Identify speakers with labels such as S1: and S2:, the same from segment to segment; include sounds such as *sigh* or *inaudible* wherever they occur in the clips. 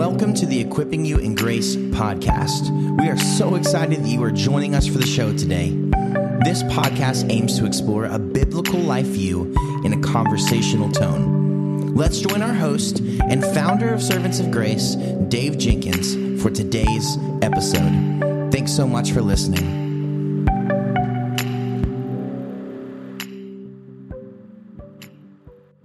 S1: Welcome to the Equipping You in Grace podcast. We are so excited that you are joining us for the show today. This podcast aims to explore a biblical life view in a conversational tone. Let's join our host and founder of Servants of Grace, Dave Jenkins, for today's episode. Thanks so much for listening.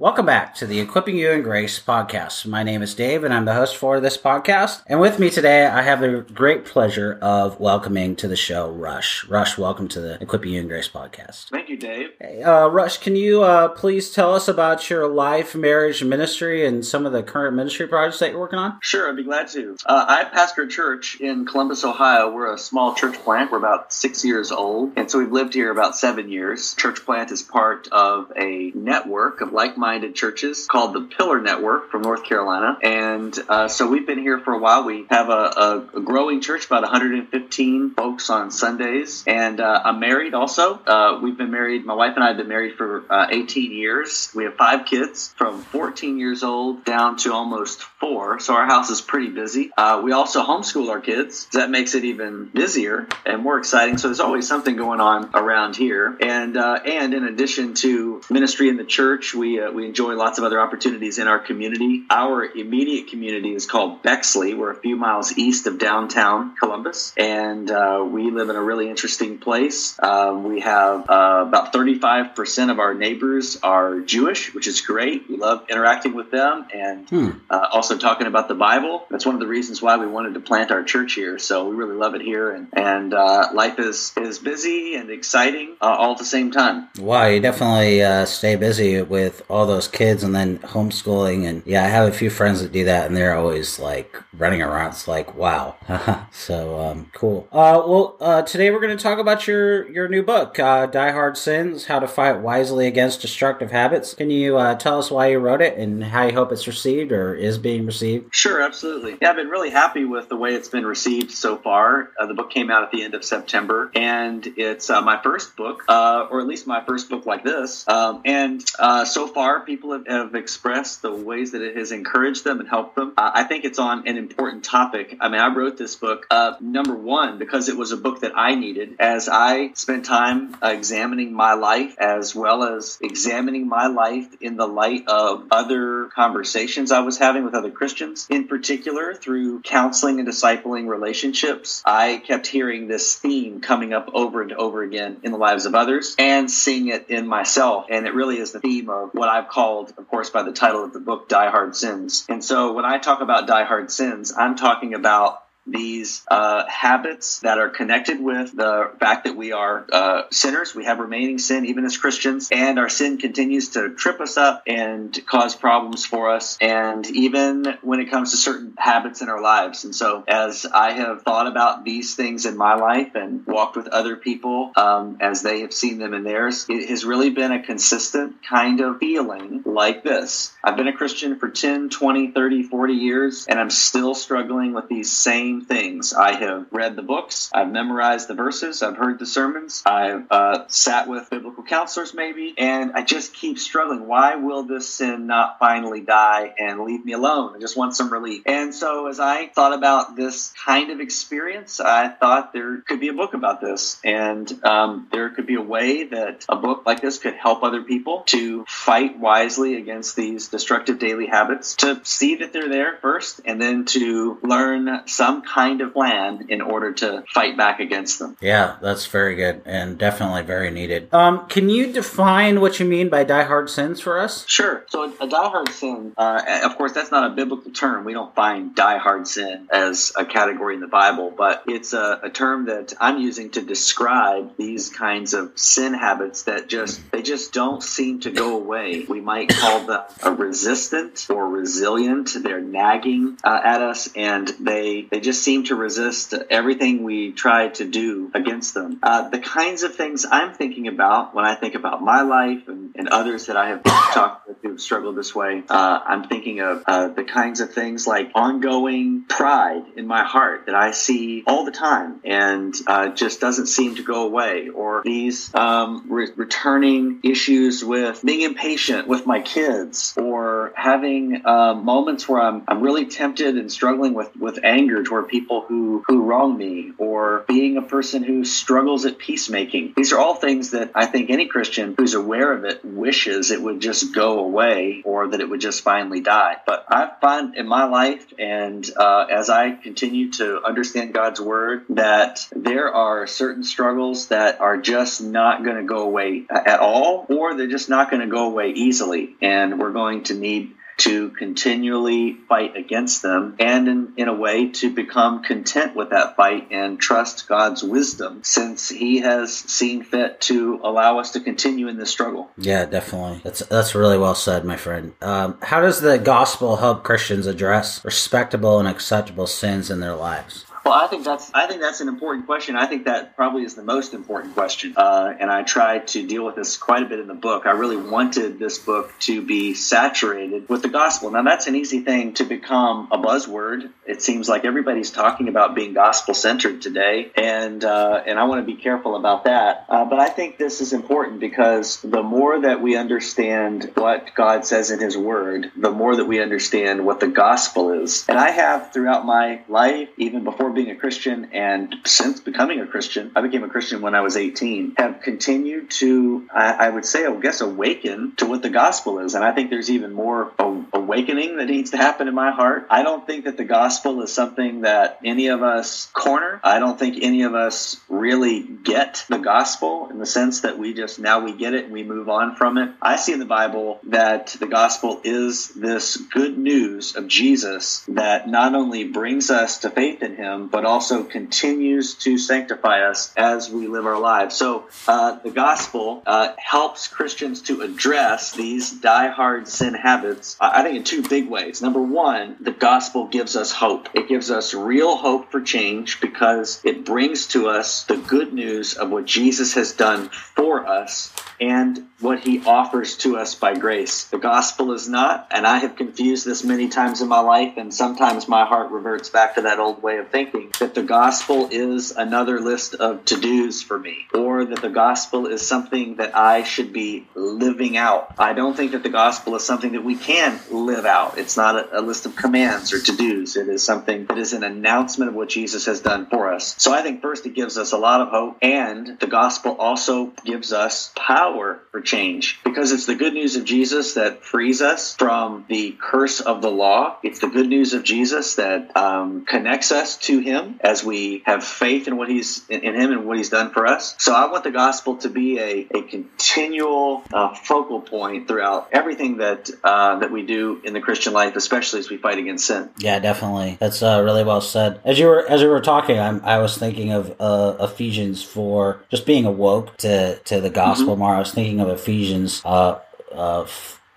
S2: Welcome back to the Equipping You in Grace podcast. My name is Dave and I'm the host for this podcast. And with me today, I have the great pleasure of welcoming to the show Rush. Rush, welcome to the Equipping You in Grace podcast.
S3: Thank you, Dave.
S2: Hey, uh, Rush, can you uh, please tell us about your life, marriage, ministry, and some of the current ministry projects that you're working on?
S3: Sure, I'd be glad to. Uh, I pastor a church in Columbus, Ohio. We're a small church plant. We're about six years old. And so we've lived here about seven years. Church plant is part of a network of like minded minded churches called the Pillar Network from North Carolina. And uh, so we've been here for a while. We have a, a, growing church, about 115 folks on Sundays. And uh, I'm married also. Uh, we've been married, my wife and I have been married for uh, 18 years. We have five kids from 14 years old down to almost four. So our house is pretty busy. Uh, we also homeschool our kids. That makes it even busier and more exciting. So there's always something going on around here. And, uh, and in addition to ministry in the church, we, we enjoy lots of other opportunities in our community. Our immediate community is called Bexley. We're a few miles east of downtown Columbus, and uh, we live in a really interesting place. Um, we have uh, about 35% of our neighbors are Jewish, which is great. We love interacting with them and hmm. uh, also talking about the Bible. That's one of the reasons why we wanted to plant our church here. So we really love it here, and, and uh, life is, is busy and exciting uh, all at the same time.
S2: Wow, you definitely uh, stay busy with all those kids and then homeschooling. And yeah, I have a few friends that do that, and they're always like running around. It's like, wow. *laughs* so um, cool. Uh, well, uh, today we're going to talk about your your new book, uh, Die Hard Sins: How to Fight Wisely Against Destructive Habits. Can you uh, tell us why you wrote it and how you hope it's received or is being received?
S3: Sure, absolutely. Yeah, I've been really happy with the way it's been received so far. Uh, the book came out at the end of September, and it's uh, my first book, uh, or at least my first book like this. Um, and uh, so far, people have, have, expressed the ways that it has encouraged them and helped them. Uh, I think it's on an important topic. I mean, I wrote this book, uh, number one, because it was a book that I needed as I spent time uh, examining my life as well as examining my life in the light of other conversations I was having with other Christians, in particular through counseling and discipling relationships. I kept hearing this theme coming up over and over again in the lives of others and seeing it in myself. And it really is the theme of what I've called, of course, by the title of the book, Die Hard Sins. And so when I talk about Die Hard Sins, I'm talking about these uh, habits that are connected with the fact that we are uh, sinners. We have remaining sin, even as Christians, and our sin continues to trip us up and cause problems for us. And even when it comes to certain habits in our lives. And so, as I have thought about these things in my life and walked with other people um, as they have seen them in theirs, it has really been a consistent kind of feeling like this. I've been a Christian for 10, 20, 30, 40 years, and I'm still struggling with these same same things. I have read the books, I've memorized the verses, I've heard the sermons, I've uh, sat with biblical counselors maybe, and I just keep struggling. Why will this sin not finally die and leave me alone? I just want some relief. And so as I thought about this kind of experience, I thought there could be a book about this, and um, there could be a way that a book like this could help other people to fight wisely against these destructive daily habits, to see that they're there first, and then to learn some kind of plan in order to fight back against them.
S2: Yeah, that's very good and definitely very needed. Um, can you define what you mean by die-hard sins for us?
S3: Sure. So a die-hard sin, uh, of course, that's not a biblical term. We don't find die-hard sin as a category in the Bible, but it's a, a term that I'm using to describe these kinds of sin habits that just they just don't seem to go away. We might call them a resistant or resilient. They're nagging uh, at us, and they they just just seem to resist everything we try to do against them. Uh, the kinds of things I'm thinking about when I think about my life and, and others that I have *coughs* talked with who've struggled this way, uh, I'm thinking of uh, the kinds of things like ongoing pride in my heart that I see all the time and uh, just doesn't seem to go away, or these um, re- returning issues with being impatient with my kids, or having uh, moments where I'm, I'm really tempted and struggling with, with anger toward people who, who wrong me, or being a person who struggles at peacemaking. These are all things that I think any Christian who's aware of it wishes it would just go away or that it would just finally die. But I find in my life, and uh, as I continue to understand God's word, that there are certain struggles that are just not going to go away at all, or they're just not going to go away easily. And we're going to need to continually fight against them and in, in a way to become content with that fight and trust God's wisdom since he has seen fit to allow us to continue in this struggle.
S2: Yeah, definitely. That's that's really well said, my friend. Um, how does the gospel help Christians address respectable and acceptable sins in their lives?
S3: Well, I think that's I think that's an important question. I think that probably is the most important question, uh, and I tried to deal with this quite a bit in the book. I really wanted this book to be saturated with the gospel. Now, that's an easy thing to become a buzzword. It seems like everybody's talking about being gospel centered today, and uh, and I want to be careful about that. Uh, but I think this is important because the more that we understand what God says in His Word, the more that we understand what the gospel is. And I have throughout my life, even before being a Christian and since becoming a Christian, I became a Christian when I was 18, have continued to, I, I would say, I guess, awaken to what the gospel is. And I think there's even more awakening that needs to happen in my heart. I don't think that the gospel is something that any of us corner. I don't think any of us really get the gospel in the sense that we just now we get it and we move on from it. I see in the Bible that the gospel is this good news of Jesus that not only brings us to faith in him, but also continues to sanctify us as we live our lives. So uh, the gospel uh, helps Christians to address these die-hard sin habits, I think, in two big ways. Number one, the gospel gives us hope. It gives us real hope for change because it brings to us the good news of what Jesus has done for us and what he offers to us by grace. The gospel is not, and I have confused this many times in my life, and sometimes my heart reverts back to that old way of thinking that the gospel is another list of to dos for me, or that the gospel is something that I should be living out. I don't think that the gospel is something that we can live out. It's not a, a list of commands or to dos, it is something that is an announcement of what Jesus has done for us. So I think first it gives us a lot of hope, and the gospel also gives us power for change because it's the good news of Jesus that frees us from the curse of the law. It's the good news of Jesus that um, connects us to Him as we have faith in what He's in, Him and what He's done for us. So I want the gospel to be a, a continual uh, focal point throughout everything that uh, that we do in the Christian life, especially as we fight against sin.
S2: Yeah, definitely. That's uh, really well said. As you were as you were talking, I'm, i was thinking of uh, Ephesians for just being awoke to to the gospel mm-hmm. more. I was thinking of Ephesians uh, uh,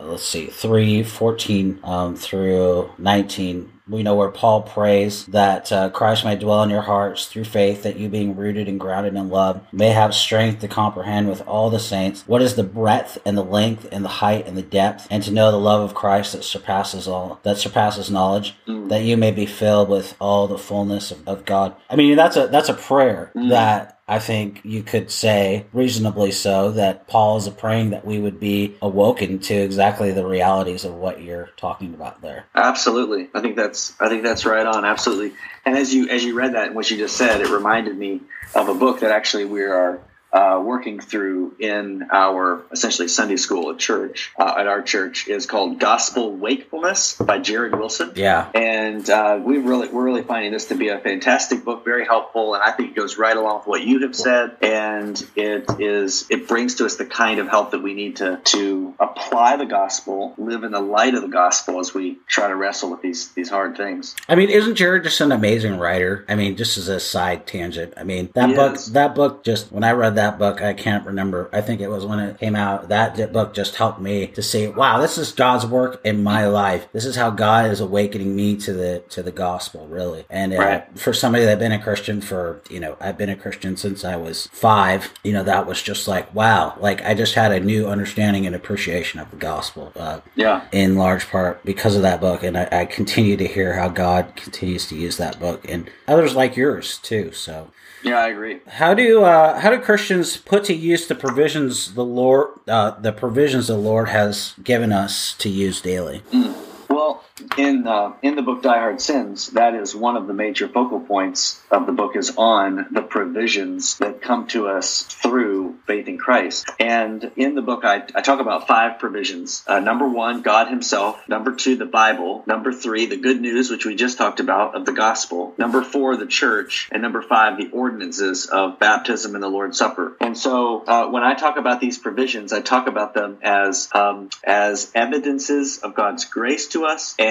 S2: let's see, 3 14 um, through 19. We know where Paul prays that uh, Christ may dwell in your hearts through faith, that you, being rooted and grounded in love, may have strength to comprehend with all the saints what is the breadth and the length and the height and the depth, and to know the love of Christ that surpasses all that surpasses knowledge, mm. that you may be filled with all the fullness of, of God. I mean, that's a that's a prayer mm. that I think you could say, reasonably so, that Paul is praying that we would be awoken to exactly the realities of what you're talking about there.
S3: Absolutely, I think that's I think that's right on. Absolutely, and as you as you read that and what you just said, it reminded me of a book that actually we are uh, working through in our essentially Sunday school at church, uh, at our church, is called Gospel Wakefulness by Jared Wilson.
S2: Yeah,
S3: and uh, we really we're really finding this to be a fantastic book, very helpful, and I think it goes right along with what you have said, and it is it brings to us the kind of help that we need to to apply the gospel, live in the light of the gospel as we try to wrestle with these these hard things.
S2: I mean, isn't Jared just an amazing writer? I mean, just as a side tangent, I mean that he book is. that book just when I read that book. I can't remember. I think it was when it came out. That book just helped me to see, wow, this is God's work in my life. This is how God is awakening me to the to the gospel, really. And uh, right. for somebody that's been a Christian for, you know, I've been a Christian since I was five. You know, that was just like, wow, like I just had a new understanding and appreciation of the gospel. Uh,
S3: yeah.
S2: In large part because of that book, and I, I continue to hear how God continues to use that book and others like yours too. So.
S3: Yeah, I agree.
S2: How do uh, how do Christians Christians put to use the provisions the Lord, uh, the provisions the Lord has given us to use daily?
S3: Mm. In uh, in the book Die Hard Sins, that is one of the major focal points of the book is on the provisions that come to us through faith in Christ. And in the book, I, I talk about five provisions. Uh, number one, God Himself. Number two, the Bible. Number three, the good news, which we just talked about of the gospel. Number four, the church. And number five, the ordinances of baptism and the Lord's Supper. And so, uh, when I talk about these provisions, I talk about them as um, as evidences of God's grace to us and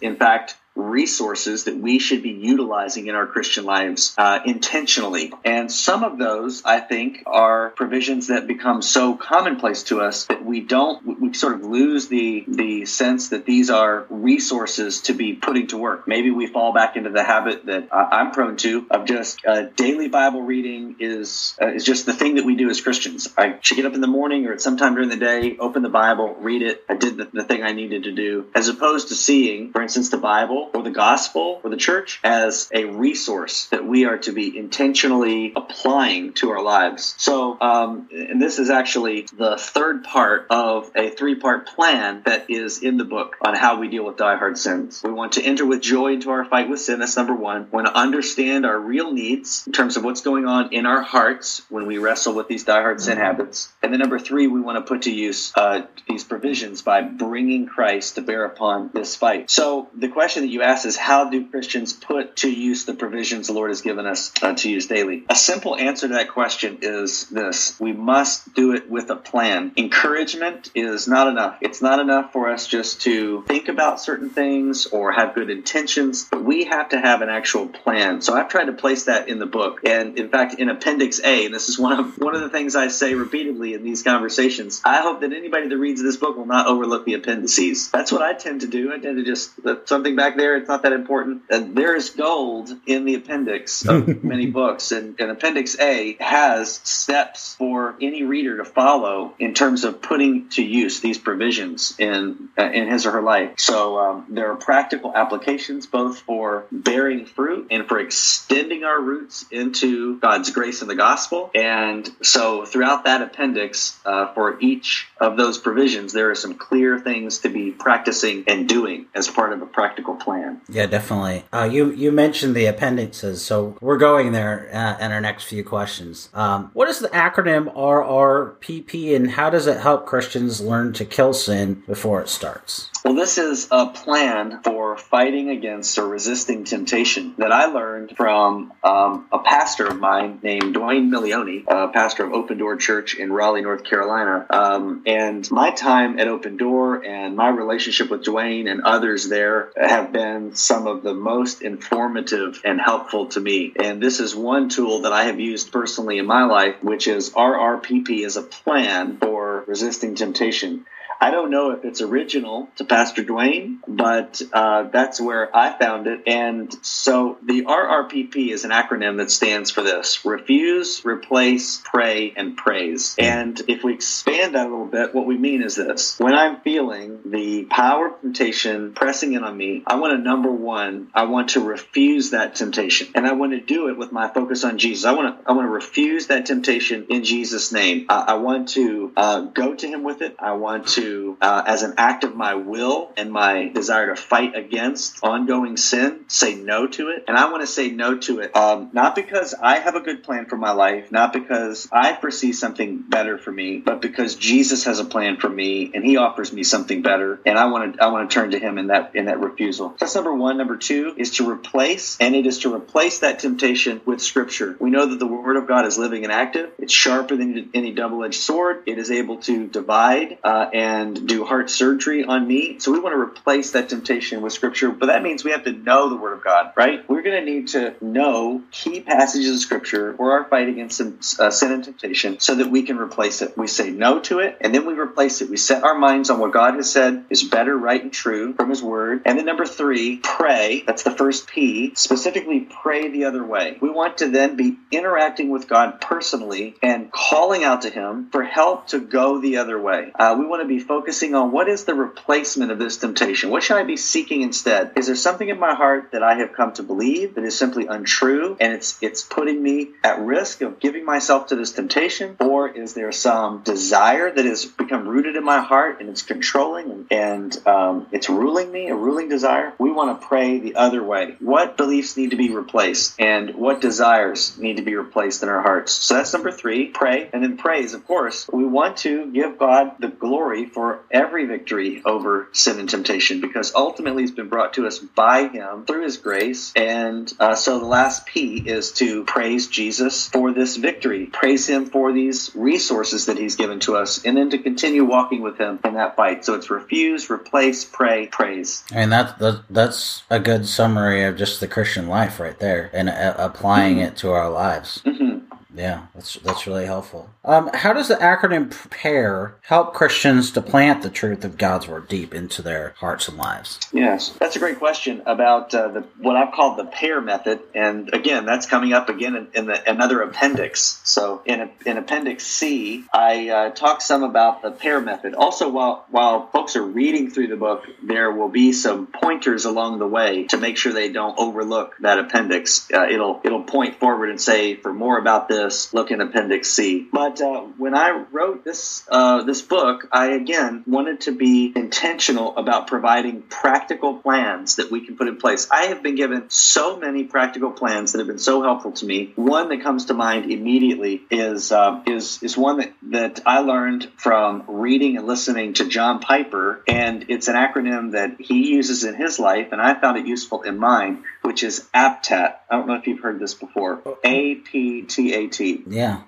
S3: in fact resources that we should be utilizing in our Christian lives uh, intentionally. And some of those, I think, are provisions that become so commonplace to us that we don't, we sort of lose the the sense that these are resources to be putting to work. Maybe we fall back into the habit that I'm prone to of just uh, daily Bible reading is uh, is just the thing that we do as Christians. I should get up in the morning or at some time during the day, open the Bible, read it. I did the, the thing I needed to do, as opposed to seeing, for instance, the Bible or the gospel or the church as a resource that we are to be intentionally applying to our lives. So, um, and this is actually the third part of a three part plan that is in the book on how we deal with die hard sins. We want to enter with joy into our fight with sin. That's number one. We want to understand our real needs in terms of what's going on in our hearts when we wrestle with these die hard sin habits. And then number three, we want to put to use uh, these provisions by bringing Christ to bear upon this fight. So the question that you asked is how do Christians put to use the provisions the Lord has given us uh, to use daily? A simple answer to that question is this we must do it with a plan. Encouragement is not enough. It's not enough for us just to think about certain things or have good intentions, but we have to have an actual plan. So I've tried to place that in the book. And in fact, in Appendix A, and this is one of one of the things I say repeatedly in these conversations, I hope that anybody that reads this book will not overlook the appendices. That's what I tend to do. I tend to just something back there. It's not that important. And there is gold in the appendix of *laughs* many books, and, and Appendix A has steps for any reader to follow in terms of putting to use these provisions in uh, in his or her life. So um, there are practical applications both for bearing fruit and for extending our roots into God's grace and the gospel. And so throughout that appendix, uh, for each of those provisions, there are some clear things to be practicing and doing as part of a practical plan.
S2: Yeah, definitely. Uh, you you mentioned the appendixes, so we're going there uh, in our next few questions. Um, what is the acronym RRPP, and how does it help Christians learn to kill sin before it starts?
S3: Well, this is a plan for fighting against or resisting temptation that I learned from um, a pastor of mine named Dwayne Milioni, a pastor of Open Door Church in Raleigh, North Carolina. Um, and my time at Open Door and my relationship with Dwayne and others there have been some of the most informative and helpful to me. And this is one tool that I have used personally in my life, which is RRPP as a plan for resisting temptation. I don't know if it's original to Pastor Dwayne, but uh, that's where I found it. And so the RRPP is an acronym that stands for this refuse, replace, pray, and praise. And if we expand that a little bit, what we mean is this when I'm feeling the power of temptation pressing in on me, I want to number one, I want to refuse that temptation. And I want to do it with my focus on Jesus. I want to, I want to refuse that temptation in Jesus' name. I, I want to uh, go to Him with it. I want to uh, as an act of my will and my desire to fight against ongoing sin, say no to it. And I want to say no to it, um, not because I have a good plan for my life, not because I foresee something better for me, but because Jesus has a plan for me and He offers me something better, and I want to I want to turn to Him in that in that refusal. That's number one. Number two is to replace, and it is to replace that temptation with Scripture. We know that the Word of God is living and active. It's sharper than any double-edged sword. It is able to divide uh, and and do heart surgery on me. So we want to replace that temptation with scripture, but that means we have to know the word of God, right? We're going to need to know key passages of scripture for our fight against uh, sin and temptation so that we can replace it. We say no to it and then we replace it. We set our minds on what God has said is better, right, and true from his word. And then number three, pray. That's the first P. Specifically, pray the other way. We want to then be interacting with God personally and calling out to him for help to go the other way. Uh, we want to be focusing on what is the replacement of this temptation? What should I be seeking instead? Is there something in my heart that I have come to believe that is simply untrue and it's it's putting me at risk of giving myself to this temptation? Or is there some desire that has become rooted in my heart and it's controlling and, um, it's ruling me, a ruling desire? We want to pray the other way. What beliefs need to be replaced and what desires need to be replaced in our hearts? So that's number three, pray. And then praise, of course. We want to give God the glory for every victory over sin and temptation because ultimately it's been brought to us by Him through His grace. And uh, so the last P is to praise Jesus for this victory, praise Him for these resources that He's given to us, and then to continue walking with Him in that fight. So it's refuse, replace, pray, praise.
S2: And that, that that's a good summary of just the Christian life right there, and uh, applying mm-hmm. it to our lives.
S3: Mm-hmm.
S2: Yeah, that's that's really helpful. Um, how does the acronym PEAR help Christians to plant the truth of God's word deep into their hearts and lives?
S3: Yes, that's a great question about uh, the what I've called the PEAR method, and again, that's coming up again in, in the, another appendix. So in in Appendix C, I uh, talk some about the PEAR method. Also, while while folks are reading through the book, there will be some pointers along the way to make sure they don't overlook that appendix. Uh, it'll it'll point forward and say for more about this this, look in Appendix C. But uh, when I wrote this uh, this book, I again wanted to be intentional about providing practical plans that we can put in place. I have been given so many practical plans that have been so helpful to me. One that comes to mind immediately is uh, is is one that that I learned from reading and listening to John Piper, and it's an acronym that he uses in his life, and I found it useful in mine, which is APTAT. I don't know if you've heard this before. A P T A
S2: Yeah.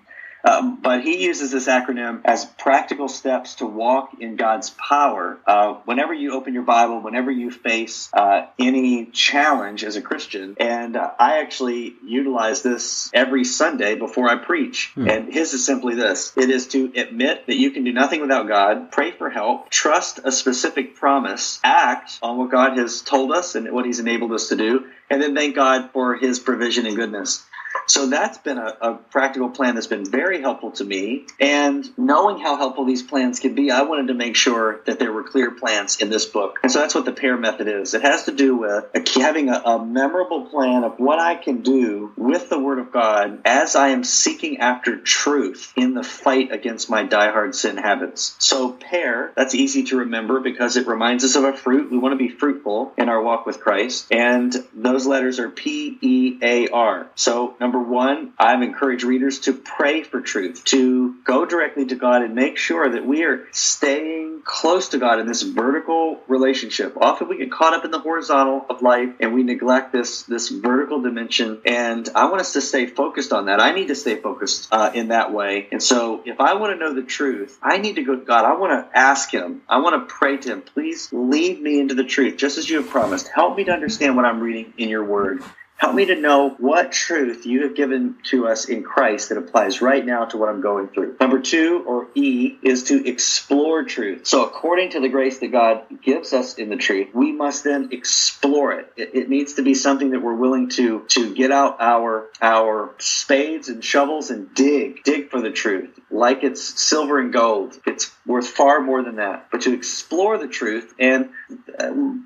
S3: Um, but he uses this acronym as practical steps to walk in God's power. Uh, whenever you open your Bible, whenever you face uh, any challenge as a Christian, and uh, I actually utilize this every Sunday before I preach. Hmm. And his is simply this it is to admit that you can do nothing without God, pray for help, trust a specific promise, act on what God has told us and what he's enabled us to do, and then thank God for his provision and goodness. So that's been a, a, practical plan that's been very helpful to me. And knowing how helpful these plans can be, I wanted to make sure that there were clear plans in this book. And so that's what the PEAR method is. It has to do with having a, a memorable plan of what I can do with the Word of God as I am seeking after truth in the fight against my diehard sin habits. So PEAR, that's easy to remember because it reminds us of a fruit. We want to be fruitful in our walk with Christ. And those letters are P E A R. So number one, I've encouraged readers to pray for truth, to go directly to God and make sure that we are staying close to God in this vertical relationship. Often we get caught up in the horizontal of life and we neglect this this vertical dimension. And I want us to stay focused on that. I need to stay focused uh, in that way. And so, if I want to know the truth, I need to go to God. I want to ask Him. I want to pray to Him. Please lead me into the truth, just as you have promised. Help me to understand what I'm reading in Your Word. Help me to know what truth you have given to us in Christ that applies right now to what I'm going through. Number two, or E, is to explore truth. So, according to the grace that God gives us in the truth, we must then explore it. It, it needs to be something that we're willing to to get out our our spades and shovels and dig, dig for the truth, like it's silver and gold. It's worth far more than that. But to explore the truth, and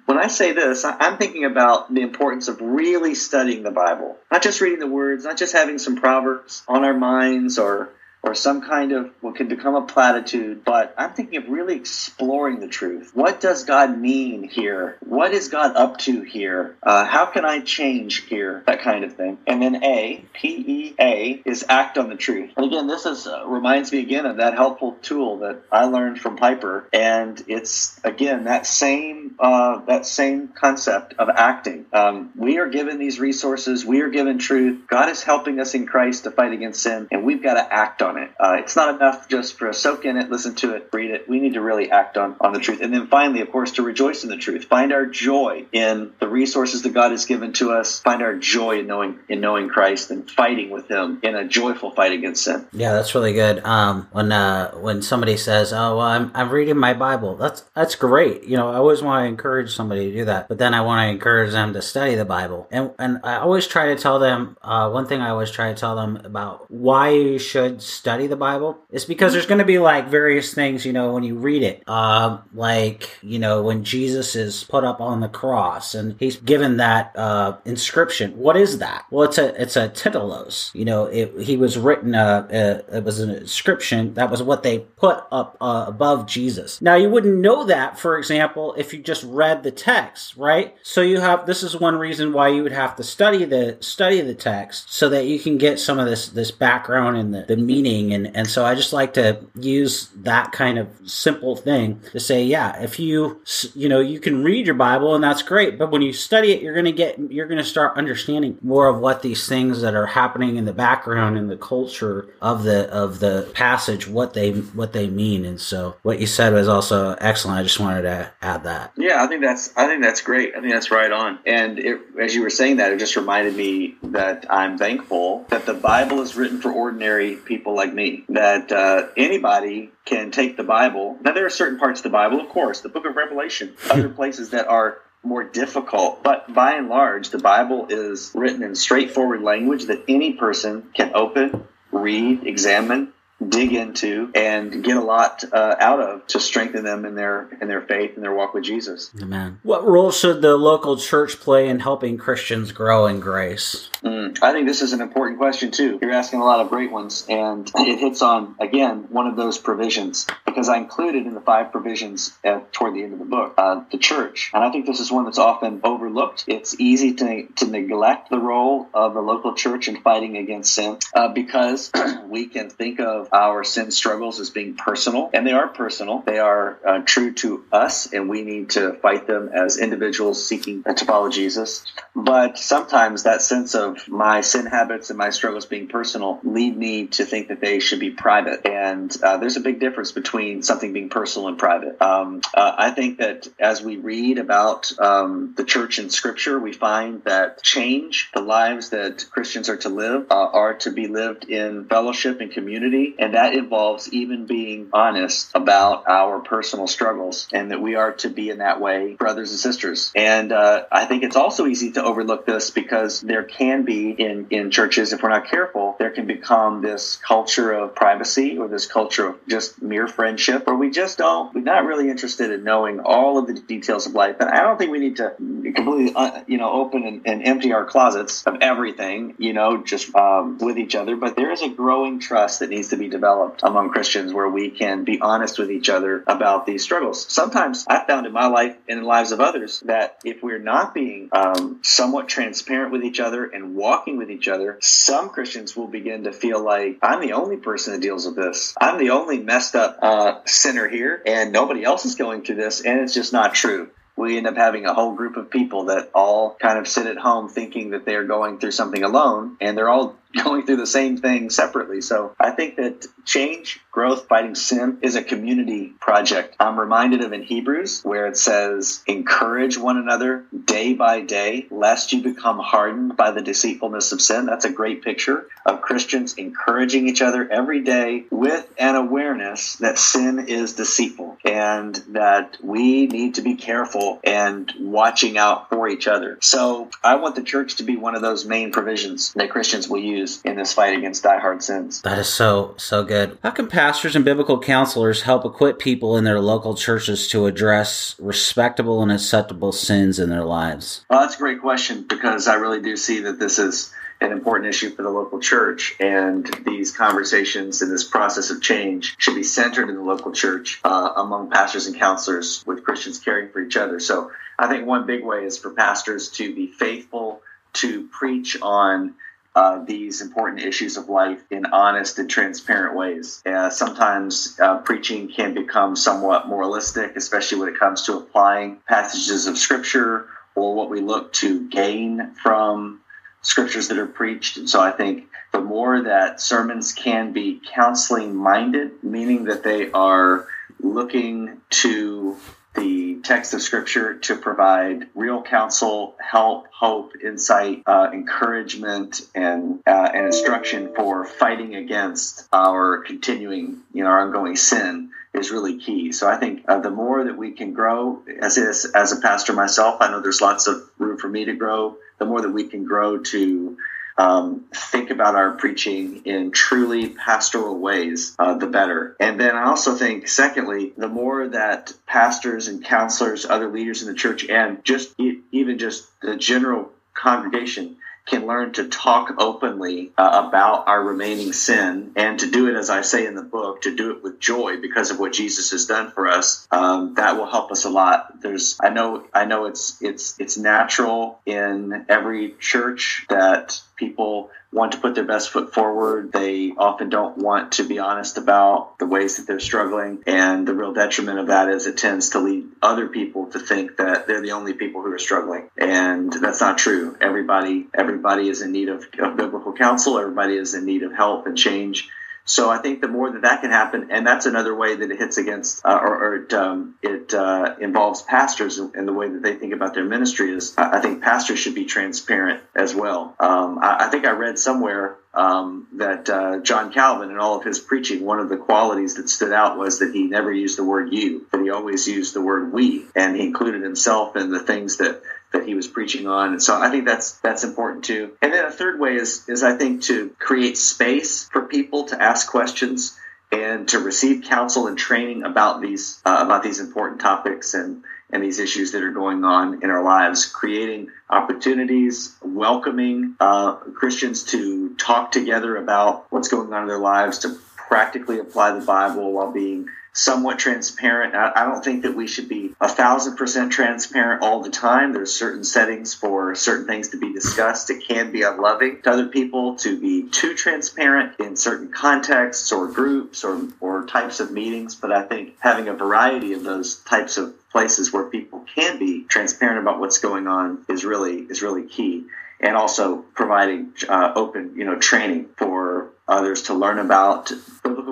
S3: when I say this, I'm thinking about the importance of really studying the Bible, not just reading the words, not just having some proverbs on our minds or or some kind of what can become a platitude, but I'm thinking of really exploring the truth. What does God mean here? What is God up to here? Uh, how can I change here? That kind of thing. And then A, P E A, is act on the truth. And again, this is uh, reminds me again of that helpful tool that I learned from Piper, and it's again that same uh, that same concept of acting. Um, we are given these resources. We are given truth. God is helping us in Christ to fight against sin, and we've got to act on it. Uh, it's not enough just for a soak in it, listen to it, read it. We need to really act on, on the truth. And then finally, of course, to rejoice in the truth. Find our joy in the resources that God has given to us. Find our joy in knowing in knowing Christ and fighting with Him in a joyful fight against sin.
S2: Yeah, that's really good. Um, when uh, when somebody says, "Oh, well, I'm I'm reading my Bible," that's that's great. You know, I always want to encourage somebody to do that, but then I want to encourage them to study the Bible. And and I always try to tell them uh, one thing. I always try to tell them about why you should study the Bible is because there's going to be like various things, you know, when you read it, uh, like you know when Jesus is put up on the cross and he's given that uh, inscription. What is that? Well, it's a it's a titulus. You know, it, he was written. Uh, uh, it was an inscription that was what they put up uh, above Jesus. Now you wouldn't know that, for example, if you just read the text, right? So you have this is one reason why you would have to study the study the text so that you can get some of this this background and the, the meaning and and so I just like to use that kind of simple thing to say, yeah, if you you know you can read your Bible and that's great, but when you study it, you're gonna get you're gonna start understanding more of what these things that are happening in the background in the culture of the of the passage, what they what they mean. And so what you said was also excellent. I just wanted to add that.
S3: Yeah, I think that's I think that's great. I think that's right on. And it, as you were saying that, it just reminded me that I'm thankful that the Bible is written for ordinary people like me. That uh, anybody can take the Bible. Now there are certain parts of the Bible, of course, the Book of Revelation, *laughs* other places that are more difficult. But by and large, the Bible is written in straightforward language that any person can open, read, examine, dig into and get a lot uh, out of to strengthen them in their in their faith and their walk with Jesus.
S2: Amen. What role should the local church play in helping Christians grow in grace?
S3: Mm, I think this is an important question too. You're asking a lot of great ones, and it hits on again one of those provisions because I included in the five provisions at, toward the end of the book uh, the church, and I think this is one that's often overlooked. It's easy to to neglect the role of the local church in fighting against sin uh, because *clears throat* we can think of our sin struggles as being personal, and they are personal. They are uh, true to us, and we need to fight them as individuals seeking to follow Jesus. But sometimes that sense of my sin habits and my struggles being personal lead me to think that they should be private. And uh, there's a big difference between something being personal and private. Um, uh, I think that as we read about um, the church in Scripture, we find that change, the lives that Christians are to live, uh, are to be lived in fellowship and community and that involves even being honest about our personal struggles and that we are to be in that way brothers and sisters. And uh, I think it's also easy to overlook this because there can be in, in churches, if we're not careful, there can become this culture of privacy or this culture of just mere friendship where we just don't, we're not really interested in knowing all of the details of life. And I don't think we need to completely, uh, you know, open and, and, empty our closets of everything, you know, just um, with each other. But there is a growing trust that needs to be developed among Christians where we can be honest with each other about these struggles. Sometimes I've found in my life and in the lives of others that if we're not being um, somewhat transparent with each other and walking with each other, some Christians will begin to feel like I'm the only person that deals with this. I'm the only messed up uh, sinner here, and nobody else is going through this, and it's just not true we end up having a whole group of people that all kind of sit at home thinking that they're going through something alone and they're all *laughs* going through the same thing separately. So I think that change, growth, fighting sin is a community project. I'm reminded of in Hebrews where it says, encourage one another day by day, lest you become hardened by the deceitfulness of sin. That's a great picture of Christians encouraging each other every day with an awareness that sin is deceitful and that we need to be careful and watching out for each other. So I want the church to be one of those main provisions that Christians will use use in this fight against diehard sins.
S2: That is so, so good. How can pastors and biblical counselors help equip people in their local churches to address respectable and acceptable sins in their lives?
S3: Well, that's a great question because I really do see that this is an important issue for the local church. And these conversations and this process of change should be centered in the local church uh, among pastors and counselors with Christians caring for each other. So I think one big way is for pastors to be faithful to preach on uh, these important issues of life in honest and transparent ways. Uh, sometimes uh, preaching can become somewhat moralistic, especially when it comes to applying passages of Scripture or what we look to gain from scriptures that are preached. And so I think the more that sermons can be counseling minded, meaning that they are looking to the text of Scripture to provide real counsel, help, hope, insight, uh, encouragement, and uh, and instruction for fighting against our continuing, you know, our ongoing sin is really key. So I think uh, the more that we can grow, as is, as a pastor myself, I know there's lots of room for me to grow. The more that we can grow to um, think about our preaching in truly pastoral ways, uh, the better. And then I also think, secondly, the more that pastors and counselors, other leaders in the church, and just even just the general congregation can learn to talk openly uh, about our remaining sin and to do it, as I say in the book, to do it with joy because of what Jesus has done for us. Um, that will help us a lot. There's, I know, I know it's it's it's natural in every church that people want to put their best foot forward. They often don't want to be honest about the ways that they're struggling. And the real detriment of that is it tends to lead other people to think that they're the only people who are struggling. And that's not true. Everybody, everybody is in need of, of biblical counsel. Everybody is in need of help and change. So I think the more that that can happen, and that's another way that it hits against uh, or, or, it, um, it uh, involves pastors and the way that they think about their ministry is I think pastors should be transparent as well. Um, I, I, think I read somewhere um, that uh, John Calvin, in all of his preaching, one of the qualities that stood out was that he never used the word you, but he always used the word we, and he included himself in the things that that he was preaching on. And so I think that's that's important too. And then a third way is is I think to create space for people to ask questions and to receive counsel and training about these uh, about these important topics and and these issues that are going on in our lives, creating opportunities, welcoming uh, Christians to talk together about what's going on in their lives, to practically apply the Bible while being somewhat transparent. I, don't think that we should be a thousand percent transparent all the time. There's certain settings for certain things to be discussed. It can be unloving to other people to be too transparent in certain contexts or groups or, or types of meetings. But I think having a variety of those types of places where people can be transparent about what's going on is really is really key and also providing uh, open you know training for others to learn about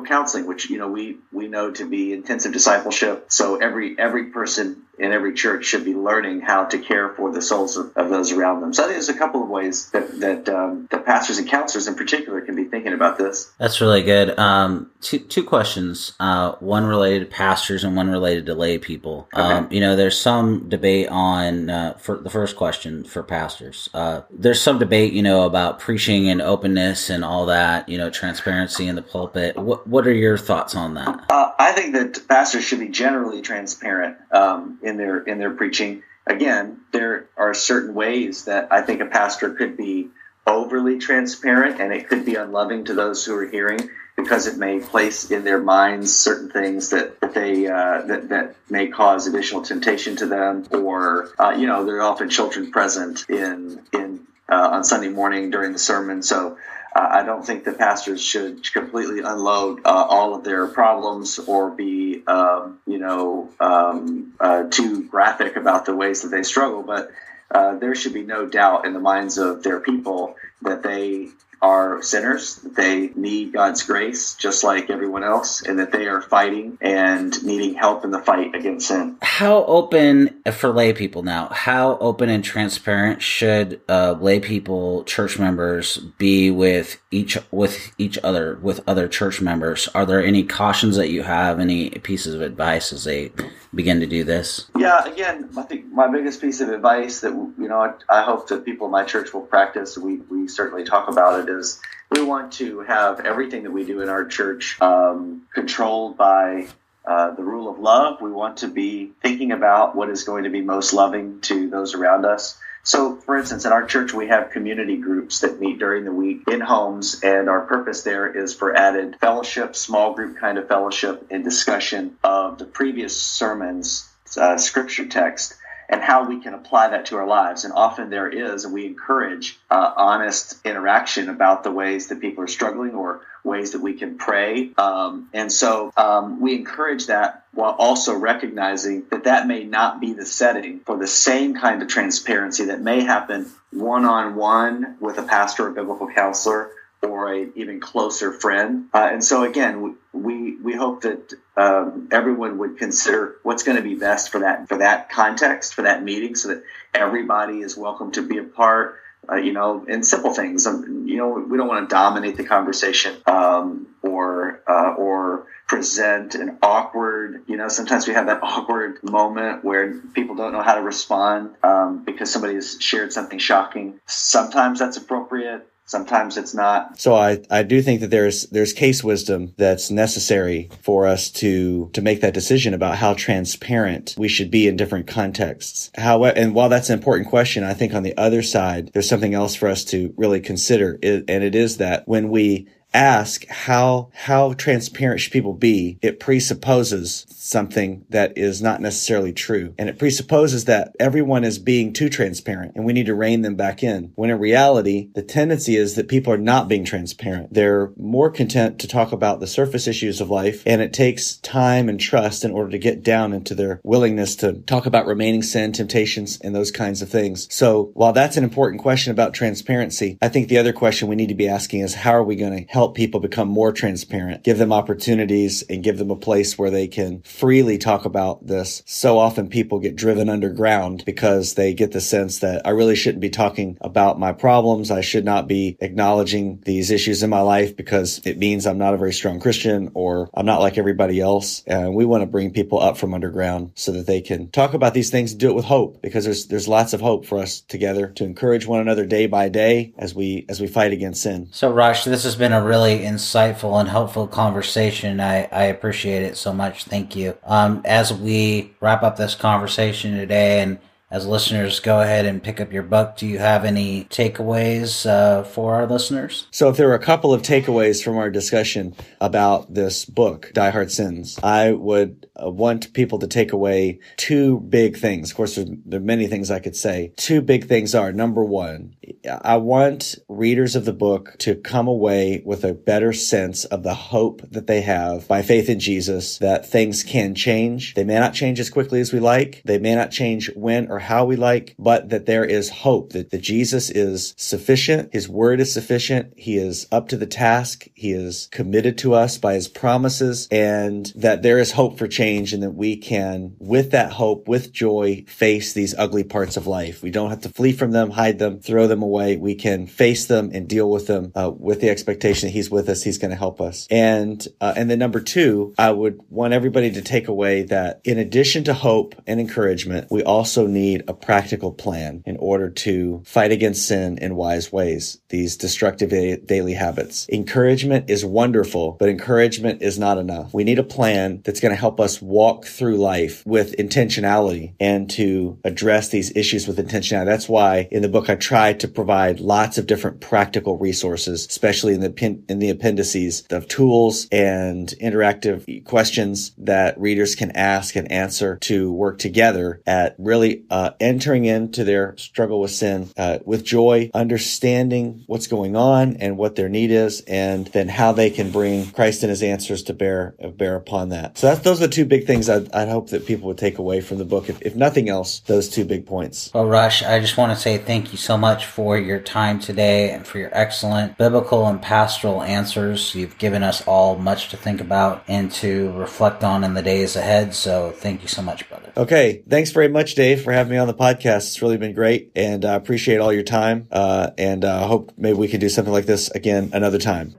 S3: counseling, which you know we we know to be intensive discipleship. So every every person in every church should be learning how to care for the souls of, of those around them. So I think there's a couple of ways that that, um, that pastors and counselors in particular can be thinking about this.
S2: That's really good. Um, two two questions. Uh, one related to pastors and one related to lay people. Okay. Um, you know, there's some debate on uh, for the first question for pastors. Uh, there's some debate, you know, about preaching and openness and all that. You know, transparency in the pulpit. What what are your thoughts on that?
S3: Uh, I think that pastors should be generally transparent. Um, in their in their preaching. Again, there are certain ways that I think a pastor could be overly transparent and it could be unloving to those who are hearing because it may place in their minds certain things that, that they uh, that, that may cause additional temptation to them or uh, you know there are often children present in in uh, on Sunday morning during the sermon so I don't think the pastors should completely unload uh, all of their problems or be, um, you know, um, uh, too graphic about the ways that they struggle. But uh, there should be no doubt in the minds of their people that they are sinners, they need God's grace just like everyone else, and that they are fighting and needing help in the fight against sin.
S2: How open for lay people now? How open and transparent should uh, lay people, church members, be with each with each other, with other church members? Are there any cautions that you have? Any pieces of advice as they begin to do this?
S3: Yeah, again, I think my biggest piece of advice that you know I, I hope that people in my church will practice. We we certainly talk about it is we want to have everything that we do in our church um, controlled by uh, the rule of love. We want to be thinking about what is going to be most loving to those around us. So, for instance, in our church, we have community groups that meet during the week in homes, and our purpose there is for added fellowship, small group kind of fellowship, and discussion of the previous sermon's uh, scripture text and how we can apply that to our lives. And often there is, and we encourage uh, honest interaction about the ways that people are struggling or ways that we can pray. Um, and so um, we encourage that while also recognizing that that may not be the setting for the same kind of transparency that may happen one on one with a pastor or biblical counselor or a even closer friend. Uh, and so again, we we hope that um, everyone would consider what's going to be best for that for that context for that meeting, so that everybody is welcome to be a part. Uh, you know, in simple things. Um, you know, we don't want to dominate the conversation um, or uh, or present an awkward. You know, sometimes we have that awkward moment where people don't know how to respond um, because somebody has shared something shocking. Sometimes that's appropriate
S4: sometimes it's not.
S3: So I, I do think that there's there's case wisdom that's necessary for us to to make that decision about how transparent we should be in different contexts. How and while that's an important question, I think on the other side there's something else for us to really consider, and it is that when we ask how how transparent should people be, it presupposes something that is not necessarily true. And it presupposes that everyone is being too transparent and we need to rein them back in. When in reality, the tendency is that people are not being transparent. They're more content to talk about the surface issues of life and it takes time and trust in order to get down into their willingness to talk about remaining sin, temptations, and those kinds of things. So while that's an important question about transparency, I think the other question we need to be asking is how are we going to help people become more transparent, give them opportunities and give them a place where they can freely talk about this. So often people get driven underground because they get the sense that I really shouldn't be talking about my problems. I should not be acknowledging these issues in my life because it means I'm not a very strong Christian or I'm not like everybody else. And we want to bring people up from underground so that they can talk about these things and do it with hope because there's, there's lots of hope for us together to encourage one another day by day as we, as we fight against sin.
S2: So Rush, this has been a really insightful and helpful conversation. I, I appreciate it so much. Thank you. Um, as we wrap up this conversation today and as listeners go ahead and pick up your book, do you have any takeaways uh, for our listeners?
S3: So, if there were a couple of takeaways from our discussion about this book, Diehard Sins, I would uh, want people to take away two big things. Of course, there are many things I could say. Two big things are number one, I want readers of the book to come away with a better sense of the hope that they have by faith in Jesus that things can change. They may not change as quickly as we like. They may not change when or or how we like, but that there is hope that, that Jesus is sufficient. His word is sufficient. He is up to the task. He is committed to us by his promises and that there is hope for change and that we can, with that hope, with joy, face these ugly parts of life. We don't have to flee from them, hide them, throw them away. We can face them and deal with them uh, with the expectation that he's with us. He's going to help us. And, uh, and then number two, I would want everybody to take away that in addition to hope and encouragement, we also need need a practical plan in order to fight against sin in wise ways, these destructive daily habits. Encouragement is wonderful, but encouragement is not enough. We need a plan that's going to help us walk through life with intentionality and to address these issues with intentionality. That's why in the book I try to provide lots of different practical resources, especially in the in the appendices of tools and interactive questions that readers can ask and answer to work together at really uh, entering into their struggle with sin uh, with joy, understanding what's going on and what their need is, and then how they can bring Christ and His answers to bear bear upon that. So those are the two big things I'd, I'd, hope that people would take away from the book. If, if nothing else, those two big points.
S2: Well, Rush, I just want to say thank you so much for your time today and for your excellent biblical and pastoral answers. You've given us all much to think about and to reflect on in the days ahead. So thank you so much, brother.
S3: Okay, thanks very much, Dave, for having me on the podcast. It's really been great, and I appreciate all your time. Uh, and I uh, hope maybe we can do something like this again another time.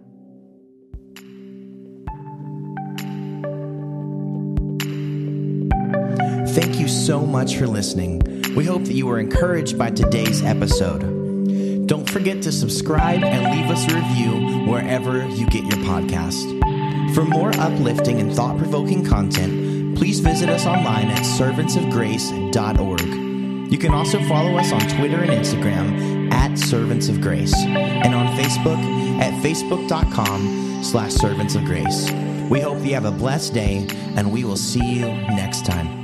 S1: Thank you so much for listening. We hope that you were encouraged by today's episode. Don't forget to subscribe and leave us a review wherever you get your podcast. For more uplifting and thought provoking content, please visit us online at servantsofgrace.org. You can also follow us on Twitter and Instagram at Servants of Grace and on Facebook at facebook.com slash servants of grace. We hope you have a blessed day and we will see you next time.